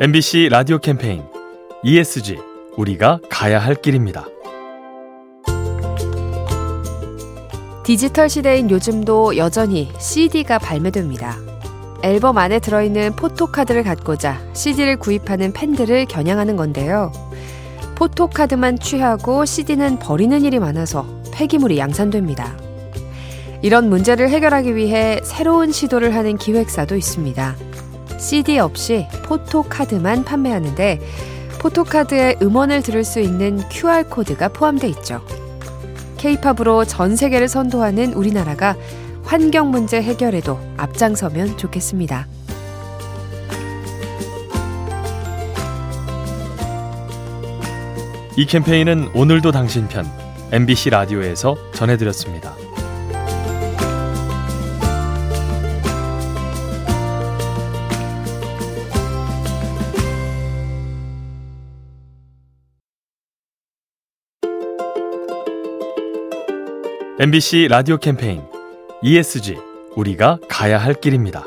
MBC 라디오 캠페인 ESG 우리가 가야 할 길입니다. 디지털 시대인 요즘도 여전히 CD가 발매됩니다. 앨범 안에 들어있는 포토카드를 갖고자 CD를 구입하는 팬들을 겨냥하는 건데요. 포토카드만 취하고 CD는 버리는 일이 많아서 폐기물이 양산됩니다. 이런 문제를 해결하기 위해 새로운 시도를 하는 기획사도 있습니다. CD 없이 포토카드만 판매하는데 포토카드에 음원을 들을 수 있는 QR코드가 포함되어 있죠. 케이팝으로 전 세계를 선도하는 우리나라가 환경 문제 해결에도 앞장서면 좋겠습니다. 이 캠페인은 오늘도 당신 편 MBC 라디오에서 전해드렸습니다. MBC 라디오 캠페인 ESG 우리가 가야 할 길입니다.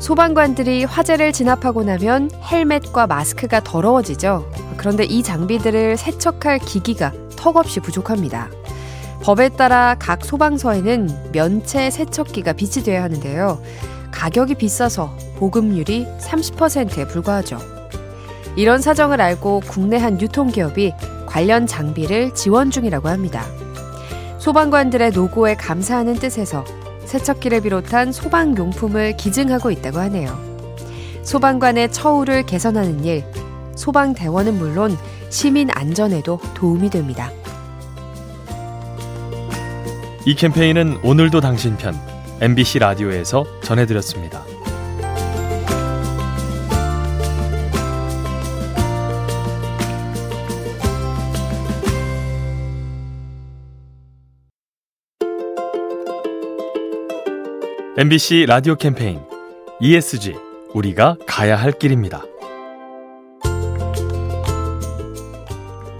소방관들이 화재를 진압하고 나면 헬멧과 마스크가 더러워지죠. 그런데 이 장비들을 세척할 기기가 턱없이 부족합니다. 법에 따라 각 소방서에는 면체 세척기가 비치되어야 하는데요. 가격이 비싸서 보급률이 30%에 불과하죠. 이런 사정을 알고 국내 한 유통기업이 관련 장비를 지원 중이라고 합니다. 소방관들의 노고에 감사하는 뜻에서 세척기를 비롯한 소방용품을 기증하고 있다고 하네요. 소방관의 처우를 개선하는 일, 소방대원은 물론 시민 안전에도 도움이 됩니다. 이 캠페인은 오늘도 당신 편 MBC 라디오에서 전해드렸습니다. MBC 라디오 캠페인 ESG 우리가 가야 할 길입니다.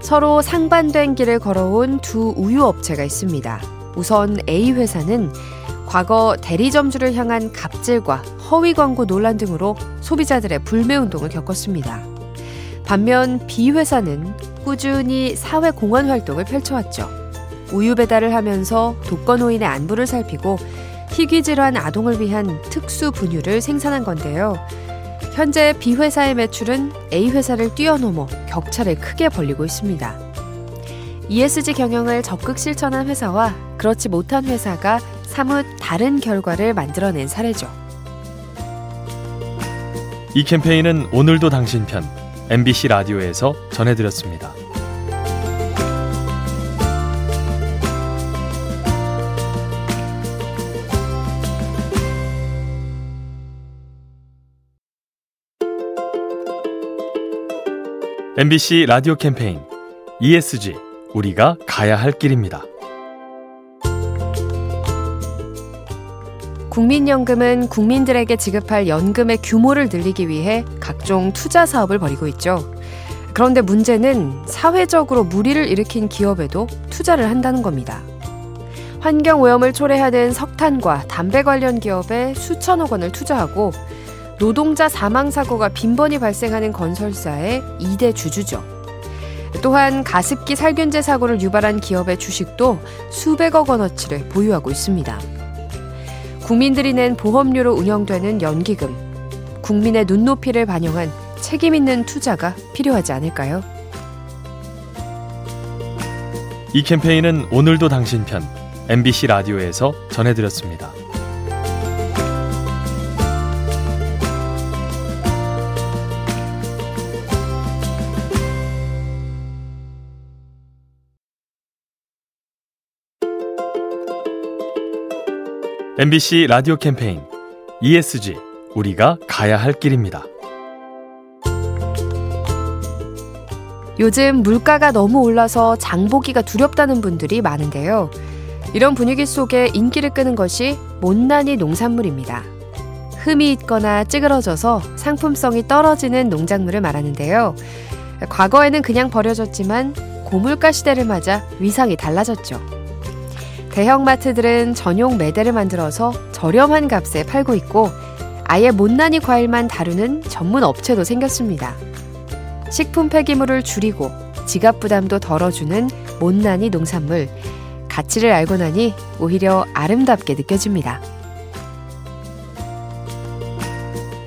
서로 상반된 길을 걸어온 두 우유 업체가 있습니다. 우선 A 회사는 과거 대리점주를 향한 갑질과 허위 광고 논란 등으로 소비자들의 불매 운동을 겪었습니다. 반면 B 회사는 꾸준히 사회 공헌 활동을 펼쳐왔죠. 우유 배달을 하면서 독거노인의 안부를 살피고 희귀질환 아동을 위한 특수 분유를 생산한 건데요. 현재 B 회사의 매출은 A 회사를 뛰어넘어 격차를 크게 벌리고 있습니다. ESG 경영을 적극 실천한 회사와 그렇지 못한 회사가 사뭇 다른 결과를 만들어낸 사례죠. 이 캠페인은 오늘도 당신 편 MBC 라디오에서 전해드렸습니다. MBC 라디오 캠페인 ESG 우리가 가야 할 길입니다. 국민연금은 국민들에게 지급할 연금의 규모를 늘리기 위해 각종 투자 사업을 벌이고 있죠. 그런데 문제는 사회적으로 무리를 일으킨 기업에도 투자를 한다는 겁니다. 환경 오염을 초래하는 석탄과 담배 관련 기업에 수천억 원을 투자하고 노동자 사망 사고가 빈번히 발생하는 건설사의 2대 주주죠. 또한 가습기 살균제 사고를 유발한 기업의 주식도 수백억 원어치를 보유하고 있습니다. 국민들이 낸 보험료로 운영되는 연기금, 국민의 눈높이를 반영한 책임 있는 투자가 필요하지 않을까요? 이 캠페인은 오늘도 당신 편 MBC 라디오에서 전해드렸습니다. MBC 라디오 캠페인 ESG 우리가 가야 할 길입니다. 요즘 물가가 너무 올라서 장보기가 두렵다는 분들이 많은데요. 이런 분위기 속에 인기를 끄는 것이 못난이 농산물입니다. 흠이 있거나 찌그러져서 상품성이 떨어지는 농작물을 말하는데요. 과거에는 그냥 버려졌지만 고물가 시대를 맞아 위상이 달라졌죠. 대형마트들은 전용 매대를 만들어서 저렴한 값에 팔고 있고 아예 못난이 과일만 다루는 전문 업체도 생겼습니다. 식품 폐기물을 줄이고 지갑 부담도 덜어주는 못난이 농산물. 가치를 알고 나니 오히려 아름답게 느껴집니다.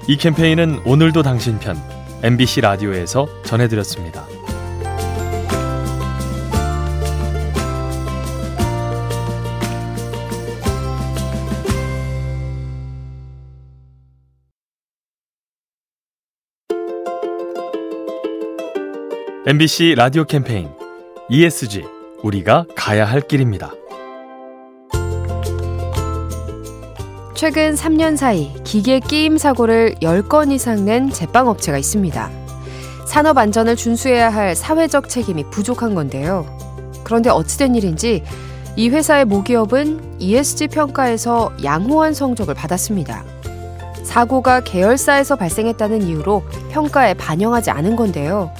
이 캠페인은 오늘도 당신 편 MBC 라디오에서 전해드렸습니다. MBC 라디오 캠페인 ESG 우리가 가야 할 길입니다. 최근 3년 사이 기계 끼임 사고를 10건 이상 낸 제빵업체가 있습니다. 산업 안전을 준수해야 할 사회적 책임이 부족한 건데요. 그런데 어찌된 일인지 이 회사의 모기업은 ESG 평가에서 양호한 성적을 받았습니다. 사고가 계열사에서 발생했다는 이유로 평가에 반영하지 않은 건데요.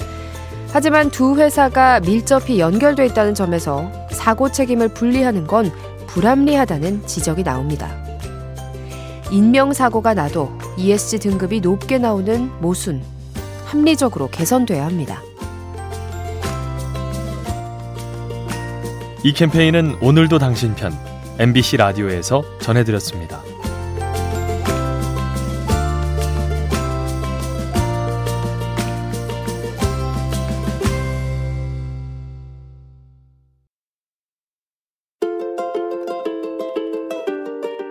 하지만 두 회사가 밀접히 연결돼 있다는 점에서 사고 책임을 분리하는 건 불합리하다는 지적이 나옵니다. 인명사고가 나도 ESG 등급이 높게 나오는 모순, 합리적으로 개선돼야 합니다. 이 캠페인은 오늘도 당신 편 MBC 라디오에서 전해드렸습니다.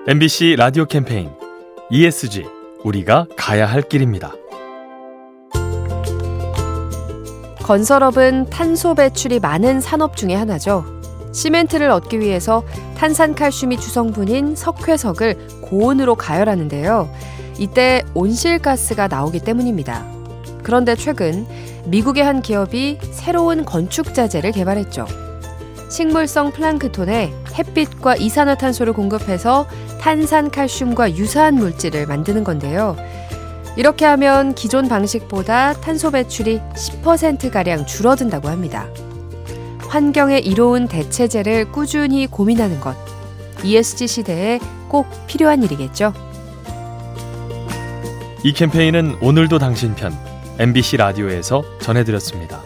MBC 라디오 캠페인 ESG 우리가 가야 할 길입니다. 건설업은 탄소 배출이 많은 산업 중의 하나죠. 시멘트를 얻기 위해서 탄산칼슘이 주성분인 석회석을 고온으로 가열하는데요. 이때 온실가스가 나오기 때문입니다. 그런데 최근 미국의 한 기업이 새로운 건축 자재를 개발했죠. 식물성 플랑크톤에 햇빛과 이산화탄소를 공급해서 탄산칼슘과 유사한 물질을 만드는 건데요. 이렇게 하면 기존 방식보다 탄소 배출이 10%가량 줄어든다고 합니다. 환경에 이로운 대체제를 꾸준히 고민하는 것. ESG 시대에 꼭 필요한 일이겠죠. 이 캠페인은 오늘도 당신 편 MBC 라디오에서 전해드렸습니다.